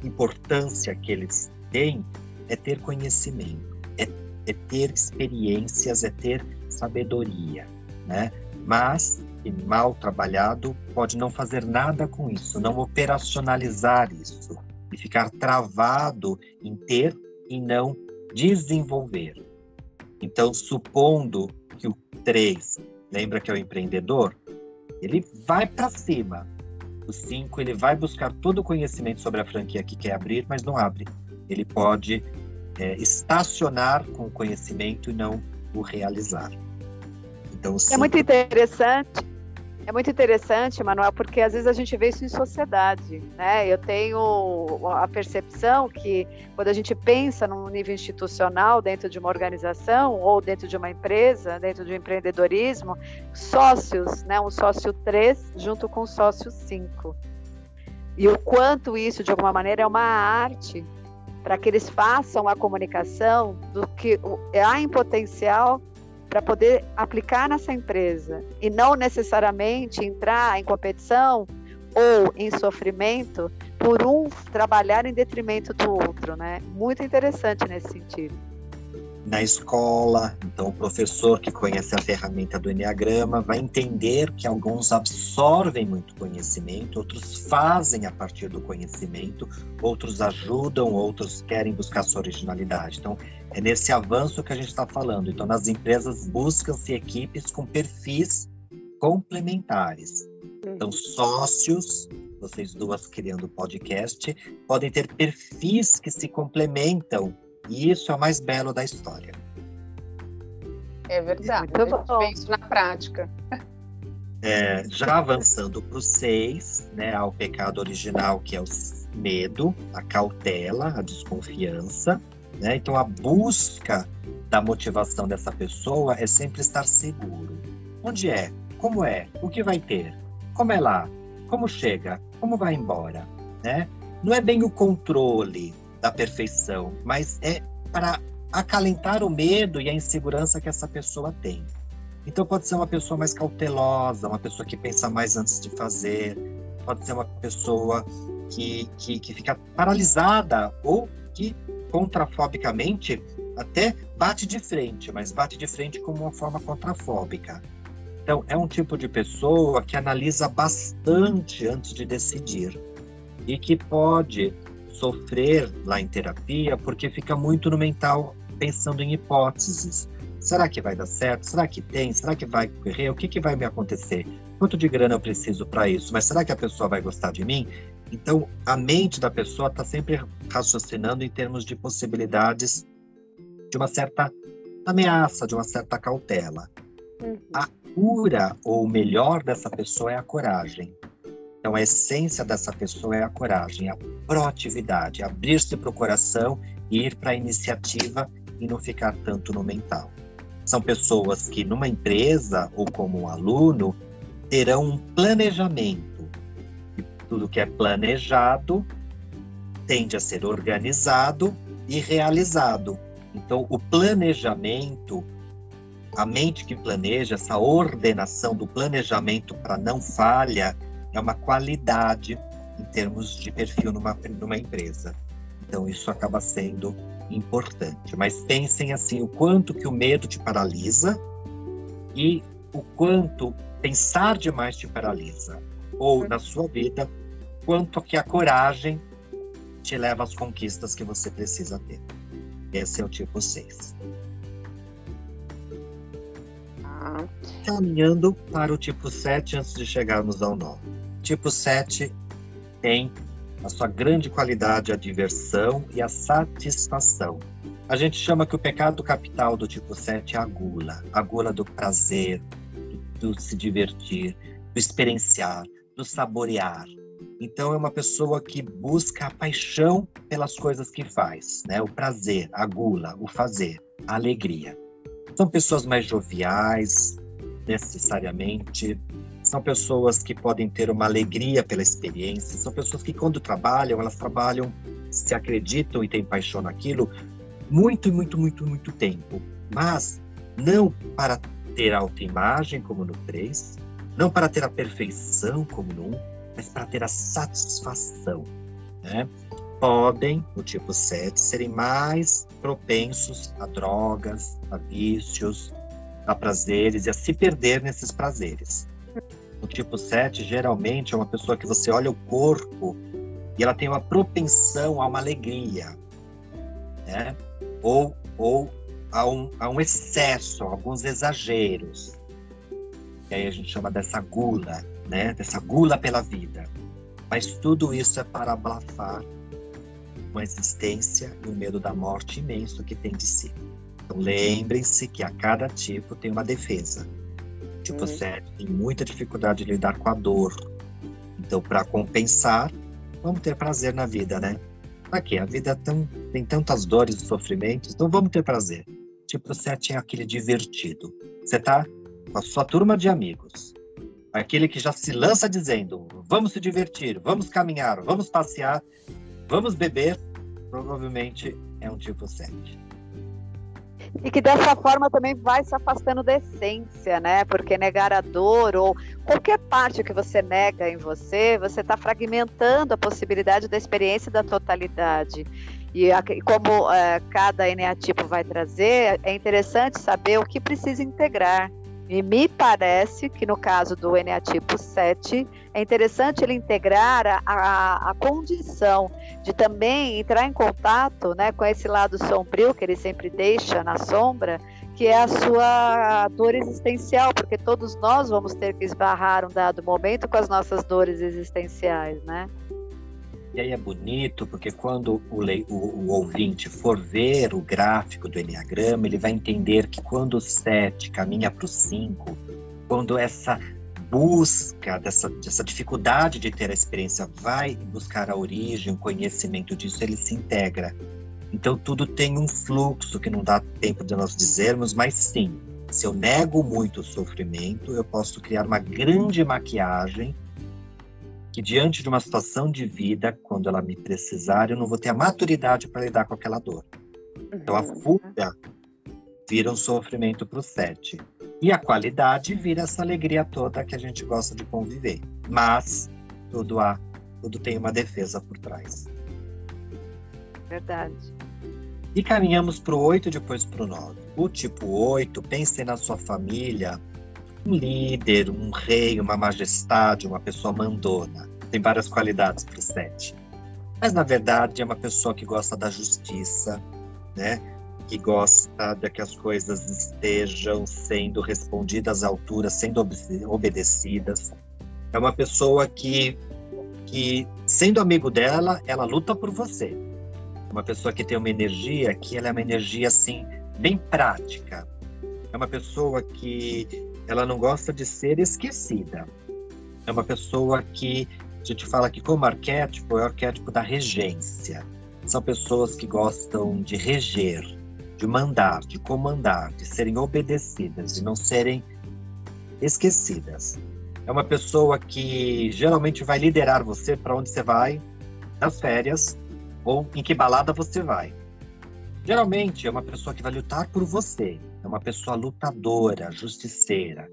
importância que eles têm é ter conhecimento, é, é ter experiências, é ter sabedoria, né? Mas, mal trabalhado, pode não fazer nada com isso, não operacionalizar isso e ficar travado em ter e não desenvolver. Então, supondo 3, lembra que é o empreendedor, ele vai para cima, o 5, ele vai buscar todo o conhecimento sobre a franquia que quer abrir, mas não abre. Ele pode é, estacionar com o conhecimento e não o realizar. Então, é muito interessante é muito interessante, Manuel, porque às vezes a gente vê isso em sociedade, né? Eu tenho a percepção que quando a gente pensa num nível institucional dentro de uma organização ou dentro de uma empresa, dentro de um empreendedorismo, sócios, né? Um sócio 3 junto com o sócio 5. E o quanto isso, de alguma maneira, é uma arte para que eles façam a comunicação do que há em potencial para poder aplicar nessa empresa e não necessariamente entrar em competição ou em sofrimento por um trabalhar em detrimento do outro, né? Muito interessante nesse sentido na escola. Então, o professor que conhece a ferramenta do Enneagrama vai entender que alguns absorvem muito conhecimento, outros fazem a partir do conhecimento, outros ajudam, outros querem buscar sua originalidade. Então, é nesse avanço que a gente está falando. Então, nas empresas buscam-se equipes com perfis complementares. Então, sócios, vocês duas criando podcast, podem ter perfis que se complementam e isso é o mais belo da história. É verdade. Muito a gente vê isso na prática. É, já avançando para o seis, né, ao pecado original, que é o medo, a cautela, a desconfiança. Né? Então, a busca da motivação dessa pessoa é sempre estar seguro. Onde é? Como é? O que vai ter? Como é lá? Como chega? Como vai embora? Né? Não é bem o controle, da perfeição, mas é para acalentar o medo e a insegurança que essa pessoa tem. Então pode ser uma pessoa mais cautelosa, uma pessoa que pensa mais antes de fazer, pode ser uma pessoa que, que, que fica paralisada ou que contrafobicamente até bate de frente, mas bate de frente como uma forma contrafóbica. Então é um tipo de pessoa que analisa bastante antes de decidir e que pode sofrer lá em terapia porque fica muito no mental pensando em hipóteses. Será que vai dar certo? Será que tem? Será que vai correr? O que, que vai me acontecer? Quanto de grana eu preciso para isso? Mas será que a pessoa vai gostar de mim? Então, a mente da pessoa está sempre raciocinando em termos de possibilidades de uma certa ameaça, de uma certa cautela. Uhum. A cura ou o melhor dessa pessoa é a coragem. Então, a essência dessa pessoa é a coragem, a proatividade, abrir-se para o coração e ir para a iniciativa e não ficar tanto no mental. São pessoas que, numa empresa ou como um aluno, terão um planejamento. E tudo que é planejado tende a ser organizado e realizado. Então, o planejamento, a mente que planeja, essa ordenação do planejamento para não falha, é uma qualidade em termos de perfil numa, numa empresa. Então isso acaba sendo importante. Mas pensem assim, o quanto que o medo te paralisa e o quanto pensar demais te paralisa. Ou na sua vida, quanto que a coragem te leva às conquistas que você precisa ter. Esse é o tipo 6. Ah. Caminhando para o tipo 7 antes de chegarmos ao 9. Tipo 7 tem a sua grande qualidade a diversão e a satisfação. A gente chama que o pecado capital do tipo 7 é a gula, a gula do prazer, do, se divertir, do experienciar, do saborear. Então é uma pessoa que busca a paixão pelas coisas que faz, né? O prazer, a gula, o fazer, a alegria. São pessoas mais joviais, necessariamente, são pessoas que podem ter uma alegria pela experiência, são pessoas que quando trabalham, elas trabalham, se acreditam e têm paixão naquilo, muito, muito, muito, muito tempo. Mas não para ter autoimagem, como no 3, não para ter a perfeição, como no 1, mas para ter a satisfação. Né? Podem, no tipo 7, serem mais propensos a drogas, a vícios, a prazeres e a se perder nesses prazeres. O tipo 7 geralmente é uma pessoa que você olha o corpo e ela tem uma propensão a uma alegria, né? Ou, ou a, um, a um excesso, a alguns exageros. E aí a gente chama dessa gula, né? Dessa gula pela vida. Mas tudo isso é para abafar uma existência e um medo da morte imenso que tem de si. Então lembrem-se que a cada tipo tem uma defesa tipo uhum. 7 tem muita dificuldade de lidar com a dor. Então, para compensar, vamos ter prazer na vida, né? Aqui, a vida é tão, tem tantas dores e sofrimentos, então vamos ter prazer. Tipo 7 é aquele divertido. Você tá com a sua turma de amigos. Aquele que já se lança dizendo: vamos se divertir, vamos caminhar, vamos passear, vamos beber. Provavelmente é um tipo 7 e que dessa forma também vai se afastando da essência, né? Porque negar a dor ou qualquer parte que você nega em você, você está fragmentando a possibilidade da experiência da totalidade. E como é, cada eneatipo vai trazer, é interessante saber o que precisa integrar. E me parece que no caso do eneatipo 7, é interessante ele integrar a, a, a, condição de também entrar em contato né, com esse lado sombrio que ele sempre deixa na sombra, que é a sua dor existencial, porque todos nós vamos ter que esbarrar um dado momento com as nossas dores existenciais, né? E aí é bonito, porque quando o, o, o, ouvinte for ver o gráfico do Enneagrama, ele vai entender que quando o 7 caminha para o 5, quando essa busca, dessa, dessa dificuldade de ter a experiência, vai buscar a origem, o conhecimento disso, ele se integra. Então tudo tem um fluxo que não dá tempo de nós dizermos, mas sim, se eu nego muito o sofrimento, eu posso criar uma grande maquiagem que diante de uma situação de vida, quando ela me precisar, eu não vou ter a maturidade para lidar com aquela dor. Então a uhum. fuga vira um sofrimento para o sete. E a qualidade vira essa alegria toda que a gente gosta de conviver. Mas tudo há, tudo tem uma defesa por trás. Verdade. E caminhamos para o 8 depois para o 9. O tipo 8, pense na sua família, um líder, um rei, uma majestade, uma pessoa mandona. Tem várias qualidades para o sete. Mas na verdade é uma pessoa que gosta da justiça, né? Que gosta de que as coisas estejam sendo respondidas à altura, sendo obedecidas. É uma pessoa que, que sendo amigo dela, ela luta por você. É uma pessoa que tem uma energia que ela é uma energia assim bem prática. É uma pessoa que ela não gosta de ser esquecida. É uma pessoa que a gente fala que como arquétipo é o arquétipo da regência. São pessoas que gostam de reger, de mandar, de comandar, de serem obedecidas, de não serem esquecidas. É uma pessoa que geralmente vai liderar você para onde você vai nas férias ou em que balada você vai. Geralmente é uma pessoa que vai lutar por você, é uma pessoa lutadora, justiceira.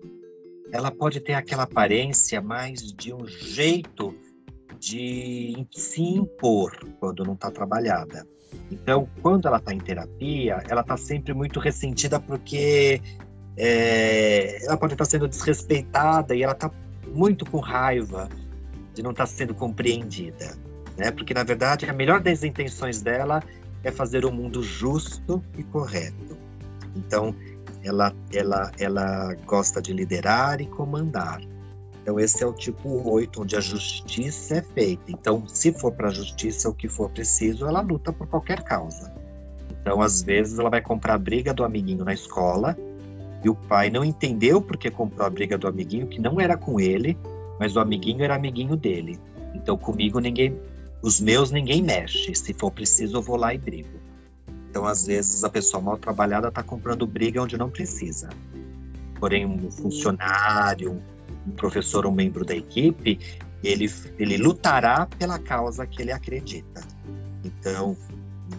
Ela pode ter aquela aparência mais de um jeito de se impor quando não está trabalhada. Então, quando ela está em terapia, ela está sempre muito ressentida porque é, ela pode estar tá sendo desrespeitada e ela está muito com raiva de não estar tá sendo compreendida, né? Porque na verdade a melhor das intenções dela é fazer o um mundo justo e correto. Então, ela, ela, ela gosta de liderar e comandar. Então, esse é o tipo 8, onde a justiça é feita. Então, se for para a justiça o que for preciso, ela luta por qualquer causa. Então, às vezes, ela vai comprar a briga do amiguinho na escola e o pai não entendeu porque comprou a briga do amiguinho, que não era com ele, mas o amiguinho era amiguinho dele. Então, comigo, ninguém. Os meus ninguém mexe. Se for preciso, eu vou lá e brigo. Então, às vezes, a pessoa mal trabalhada está comprando briga onde não precisa. Porém, um funcionário, um professor, um membro da equipe, ele, ele lutará pela causa que ele acredita. Então,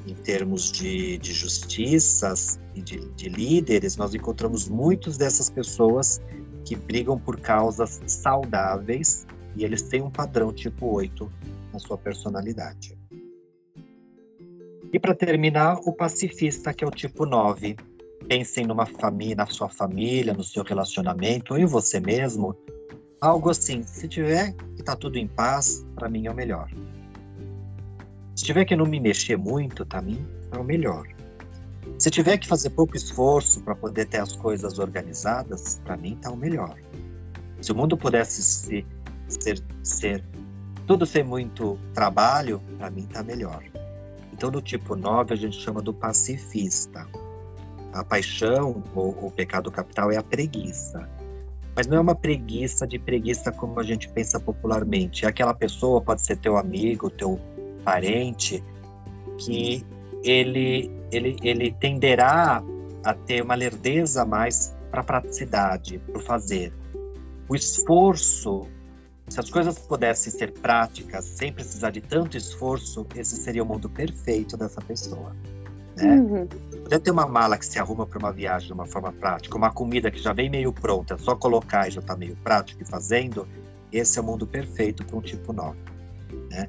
em termos de, de justiças e de, de líderes, nós encontramos muitas dessas pessoas que brigam por causas saudáveis e eles têm um padrão tipo 8 na sua personalidade. E para terminar, o pacifista, que é o tipo 9. Pensem numa família, na sua família, no seu relacionamento ou em você mesmo. Algo assim, se tiver que tá tudo em paz, para mim é o melhor. Se tiver que não me mexer muito, para mim é o melhor. Se tiver que fazer pouco esforço para poder ter as coisas organizadas, para mim tá o melhor. Se o mundo pudesse ser, ser, ser tudo ser muito trabalho, para mim tá melhor. Então, no tipo 9, a gente chama do pacifista. A paixão, ou o pecado capital, é a preguiça. Mas não é uma preguiça de preguiça como a gente pensa popularmente. Aquela pessoa, pode ser teu amigo, teu parente, que ele, ele, ele tenderá a ter uma lerdeza mais para a praticidade, para o fazer. O esforço se as coisas pudessem ser práticas sem precisar de tanto esforço, esse seria o mundo perfeito dessa pessoa. Né? Uhum. Poder ter uma mala que se arruma para uma viagem de uma forma prática, uma comida que já vem meio pronta, só colocar e já está meio prático e fazendo, esse é o mundo perfeito para um tipo 9. Né?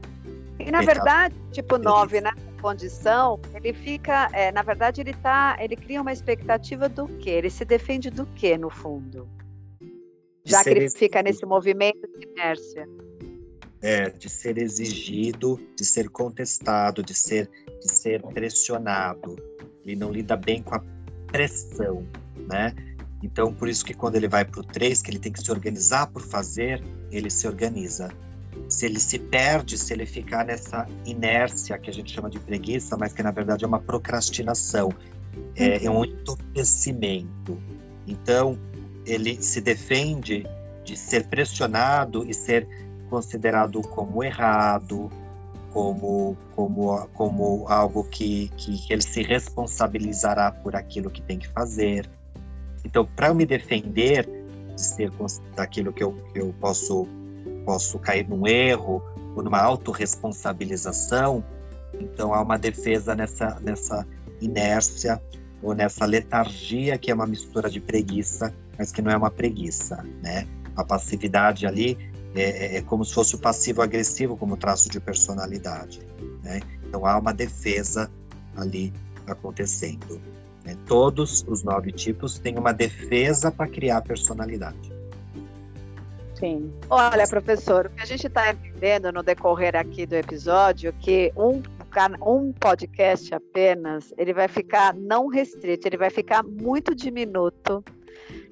E na verdade, tipo 9, né? condição, ele fica, é, na verdade, ele tá, ele cria uma expectativa do quê? Ele se defende do quê, no fundo? já que ele fica nesse movimento de inércia. É, de ser exigido, de ser contestado, de ser, de ser pressionado. Ele não lida bem com a pressão, né? Então, por isso que quando ele vai para o 3, que ele tem que se organizar por fazer, ele se organiza. Se ele se perde, se ele ficar nessa inércia que a gente chama de preguiça, mas que na verdade é uma procrastinação, é, é um uhum. entorpecimento. Então, ele se defende de ser pressionado e ser considerado como errado, como, como, como algo que, que ele se responsabilizará por aquilo que tem que fazer. Então, para eu me defender de ser daquilo que eu, que eu posso, posso cair num erro ou numa autorresponsabilização, então há uma defesa nessa, nessa inércia ou nessa letargia que é uma mistura de preguiça mas que não é uma preguiça, né? A passividade ali é, é, é como se fosse o passivo agressivo como traço de personalidade, né? Então há uma defesa ali acontecendo. Né? Todos os nove tipos têm uma defesa para criar personalidade. Sim. Olha, professor, o que a gente está entendendo no decorrer aqui do episódio que um um podcast apenas, ele vai ficar não restrito, ele vai ficar muito diminuto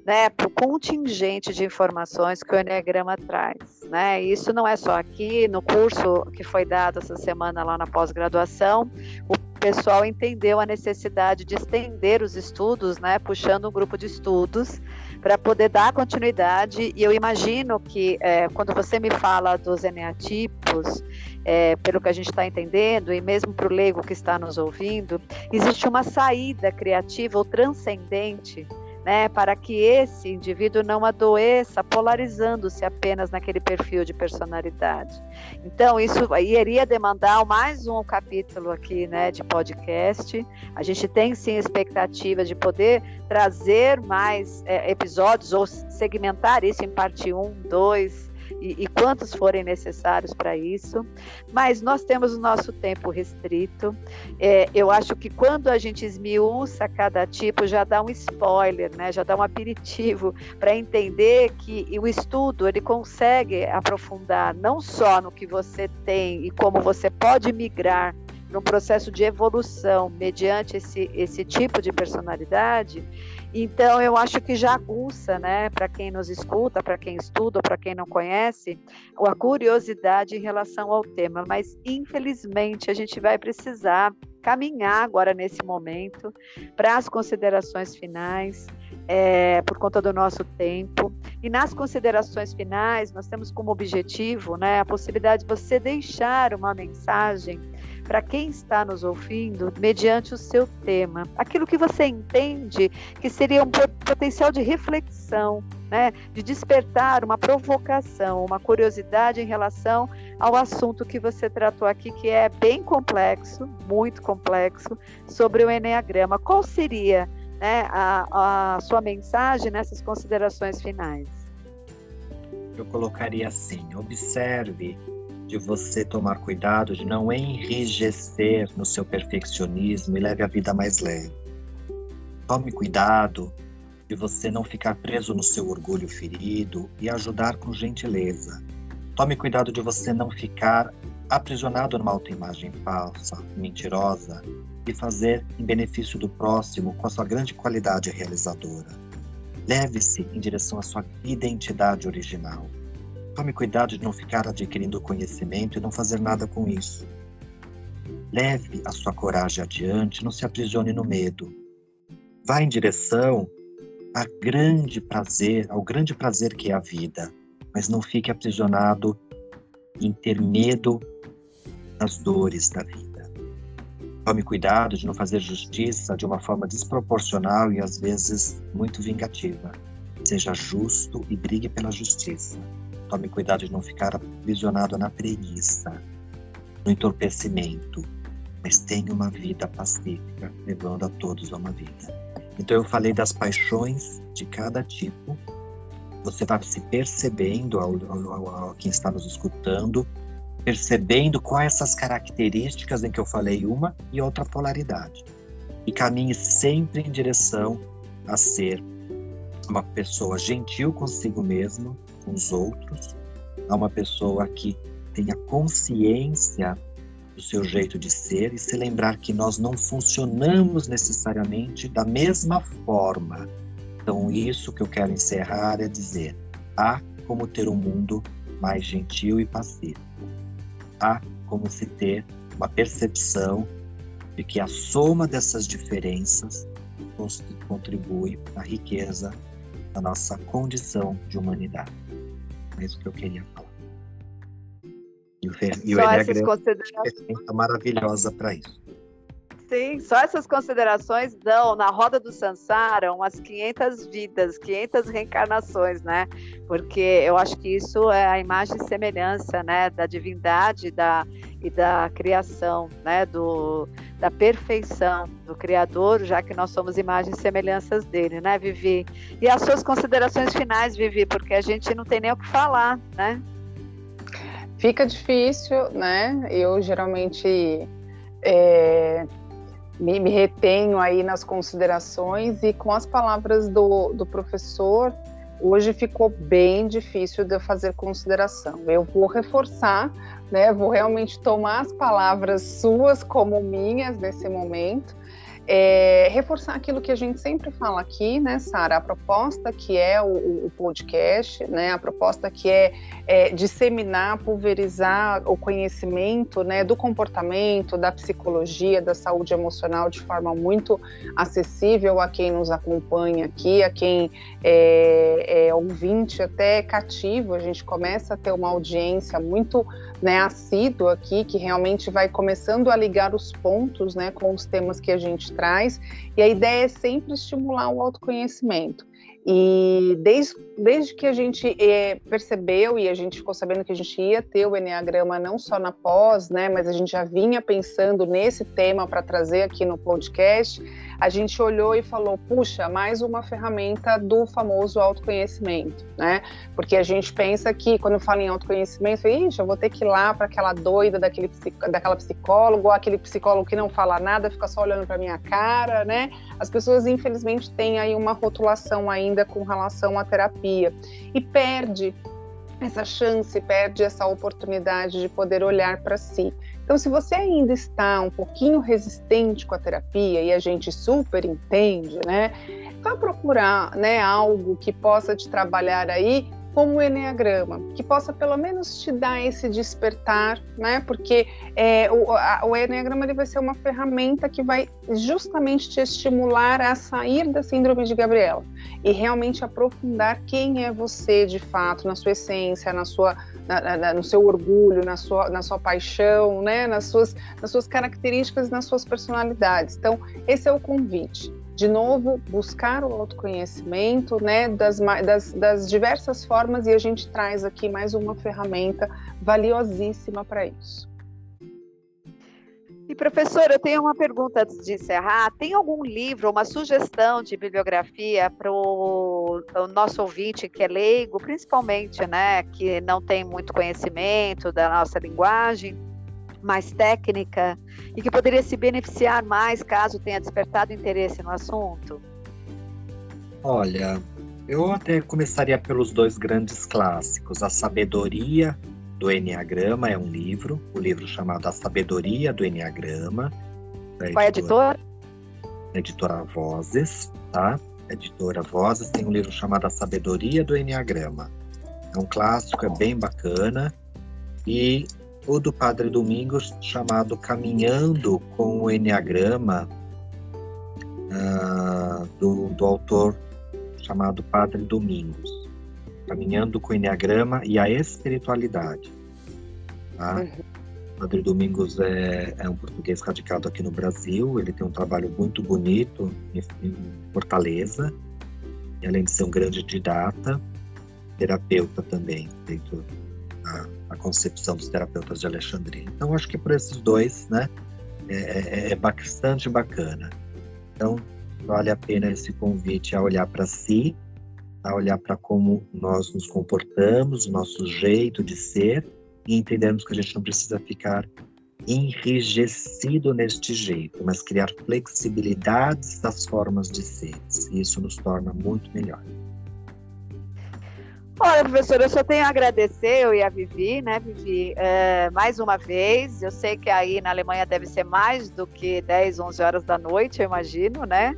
né, para o contingente de informações que o Enneagrama traz. Né? Isso não é só aqui, no curso que foi dado essa semana lá na pós-graduação, o pessoal entendeu a necessidade de estender os estudos, né, puxando um grupo de estudos para poder dar continuidade. E eu imagino que é, quando você me fala dos eneatipos, é, pelo que a gente está entendendo, e mesmo para o leigo que está nos ouvindo, existe uma saída criativa ou transcendente né, para que esse indivíduo não adoeça polarizando-se apenas naquele perfil de personalidade. Então, isso iria demandar mais um capítulo aqui né, de podcast. A gente tem sim expectativa de poder trazer mais é, episódios ou segmentar isso em parte 1, 2, e, e quantos forem necessários para isso. Mas nós temos o nosso tempo restrito. É, eu acho que quando a gente esmiuça cada tipo, já dá um spoiler, né? já dá um aperitivo para entender que o estudo ele consegue aprofundar não só no que você tem e como você pode migrar para um processo de evolução mediante esse, esse tipo de personalidade, então eu acho que já aguça, né, para quem nos escuta, para quem estuda, para quem não conhece, a curiosidade em relação ao tema. Mas infelizmente a gente vai precisar caminhar agora nesse momento para as considerações finais, é, por conta do nosso tempo. E nas considerações finais, nós temos como objetivo né, a possibilidade de você deixar uma mensagem para quem está nos ouvindo, mediante o seu tema, aquilo que você entende que seria um potencial de reflexão, né, de despertar uma provocação, uma curiosidade em relação ao assunto que você tratou aqui, que é bem complexo, muito complexo, sobre o Enneagrama. Qual seria né, a, a sua mensagem nessas considerações finais? Eu colocaria assim: observe de você tomar cuidado de não enrijecer no seu perfeccionismo e leve a vida mais leve. Tome cuidado de você não ficar preso no seu orgulho ferido e ajudar com gentileza. Tome cuidado de você não ficar aprisionado numa autoimagem falsa, mentirosa e fazer em benefício do próximo com a sua grande qualidade realizadora. Leve-se em direção à sua identidade original. Tome cuidado de não ficar adquirindo conhecimento e não fazer nada com isso. Leve a sua coragem adiante, não se aprisione no medo. Vá em direção a grande prazer, ao grande prazer que é a vida, mas não fique aprisionado em ter medo das dores da vida. Tome cuidado de não fazer justiça de uma forma desproporcional e às vezes muito vingativa. Seja justo e brigue pela justiça. Tome cuidado de não ficar aprisionado na preguiça, no entorpecimento, mas tenha uma vida pacífica, levando a todos a uma vida. Então eu falei das paixões de cada tipo. Você vai se percebendo, ao, ao, ao, quem está nos escutando, percebendo quais essas características em que eu falei uma e outra polaridade. E caminhe sempre em direção a ser uma pessoa gentil consigo mesmo, com os outros, a uma pessoa que tenha consciência do seu jeito de ser e se lembrar que nós não funcionamos necessariamente da mesma forma. Então, isso que eu quero encerrar é dizer: há como ter um mundo mais gentil e pacífico. Há como se ter uma percepção de que a soma dessas diferenças contribui para a riqueza da nossa condição de humanidade. É isso que eu queria falar. E o, e o Enneagrama é maravilhosa para isso. Sim, só essas considerações dão na roda do Sansara umas 500 vidas, 500 reencarnações, né? Porque eu acho que isso é a imagem e semelhança, né, da divindade da, e da criação, né, do, da perfeição do Criador, já que nós somos imagens e semelhanças dele, né, Vivi? E as suas considerações finais, Vivi, porque a gente não tem nem o que falar, né? Fica difícil, né? Eu geralmente é, me, me, retenho aí nas considerações e com as palavras do, do professor, hoje ficou bem difícil de eu fazer consideração. Eu vou reforçar, né? Vou realmente tomar as palavras suas como minhas nesse momento é, reforçar aquilo que a gente sempre fala aqui, né, Sara? A proposta que é o, o, podcast, né? A proposta que é, é, disseminar, pulverizar o conhecimento, né, do comportamento, da psicologia, da saúde emocional de forma muito acessível a quem nos acompanha aqui, a quem é, é ouvinte até cativo. A gente começa a ter uma audiência muito né, assíduo aqui, que realmente vai começando a ligar os pontos né, com os temas que a gente traz, e a ideia é sempre estimular o autoconhecimento. E desde, desde que a gente é, percebeu e a gente ficou sabendo que a gente ia ter o Enneagrama não só na pós, né, mas a gente já vinha pensando nesse tema para trazer aqui no podcast, a gente olhou e falou: puxa, mais uma ferramenta do famoso autoconhecimento, né? Porque a gente pensa que quando fala em autoconhecimento, ixi, eu vou ter que ir lá para aquela doida daquele, daquela ou aquele psicólogo que não fala nada, fica só olhando para minha cara, né? As pessoas, infelizmente, têm aí uma rotulação ainda com relação à terapia e perde essa chance, perde essa oportunidade de poder olhar para si. Então, se você ainda está um pouquinho resistente com a terapia e a gente super entende, né? Vá procurar, né, algo que possa te trabalhar aí como o Enneagrama, que possa pelo menos te dar esse despertar, né? Porque é, o, a, o Enneagrama ele vai ser uma ferramenta que vai justamente te estimular a sair da síndrome de Gabriela e realmente aprofundar quem é você de fato, na sua essência, na sua, na, na, no seu orgulho, na sua, na sua paixão, né? Nas suas, nas suas características, nas suas personalidades. Então, esse é o convite de novo, buscar o autoconhecimento né, das, das, das, diversas formas, e a gente traz aqui mais uma ferramenta valiosíssima para isso. E professora, eu tenho uma pergunta antes de encerrar. Tem algum livro, uma sugestão de bibliografia para o nosso ouvinte que é leigo, principalmente, né, que não tem muito conhecimento da nossa linguagem? Mais técnica e que poderia se beneficiar mais caso tenha despertado interesse no assunto? Olha, eu até começaria pelos dois grandes clássicos. A Sabedoria do Enneagrama é um livro, o um livro chamado A Sabedoria do Enneagrama. Qual é a editora? Editora Vozes, tá? Editora Vozes tem um livro chamado A Sabedoria do Enneagrama. É um clássico, é bem bacana. E o do Padre Domingos, chamado Caminhando com o Enneagrama, uh, do, do autor chamado Padre Domingos. Caminhando com o Enneagrama e a Espiritualidade. Tá? Uhum. Padre Domingos é, é, um português radicado aqui no Brasil. Ele tem um trabalho muito bonito em, Fortaleza. E além de ser um grande didata, terapeuta também, dentro concepção dos terapeutas de Alexandria. Então, acho que por esses dois, né, é, é, é bastante bacana. Então, vale a pena esse convite a olhar para si, a olhar para como nós nos comportamos, o nosso jeito de ser, e entendermos que a gente não precisa ficar enrijecido neste jeito, mas criar flexibilidades das formas de ser. E isso nos torna muito melhor. Olha, professora, eu só tenho a agradecer, eu e a Vivi, né, Vivi, é, mais uma vez. Eu sei que aí na Alemanha deve ser mais do que 10, 11 horas da noite, eu imagino, né?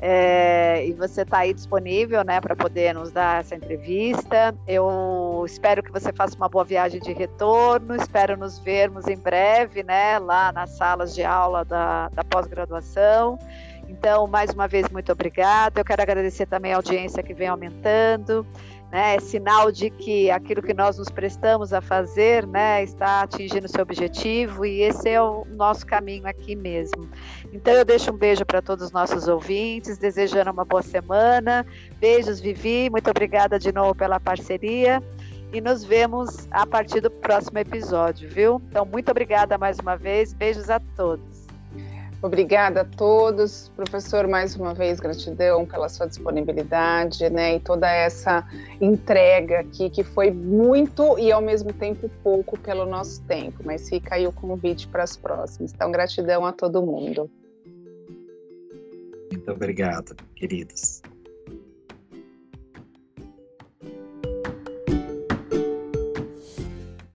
É, e você está aí disponível, né, para poder nos dar essa entrevista. Eu espero que você faça uma boa viagem de retorno. Espero nos vermos em breve, né, lá nas salas de aula da, da pós-graduação. Então, mais uma vez, muito obrigada. Eu quero agradecer também a audiência que vem aumentando né, é sinal de que aquilo que nós nos prestamos a fazer né, está atingindo seu objetivo e esse é o nosso caminho aqui mesmo. Então eu deixo um beijo para todos os nossos ouvintes, desejando uma boa semana. Beijos, Vivi, muito obrigada de novo pela parceria e nos vemos a partir do próximo episódio, viu? Então, muito obrigada mais uma vez, beijos a todos. Obrigada a todos, professor, mais uma vez gratidão pela sua disponibilidade, né, e toda essa entrega aqui que foi muito e ao mesmo tempo pouco pelo nosso tempo, mas fica aí o convite para as próximas. Então, gratidão a todo mundo. Muito obrigado, queridos.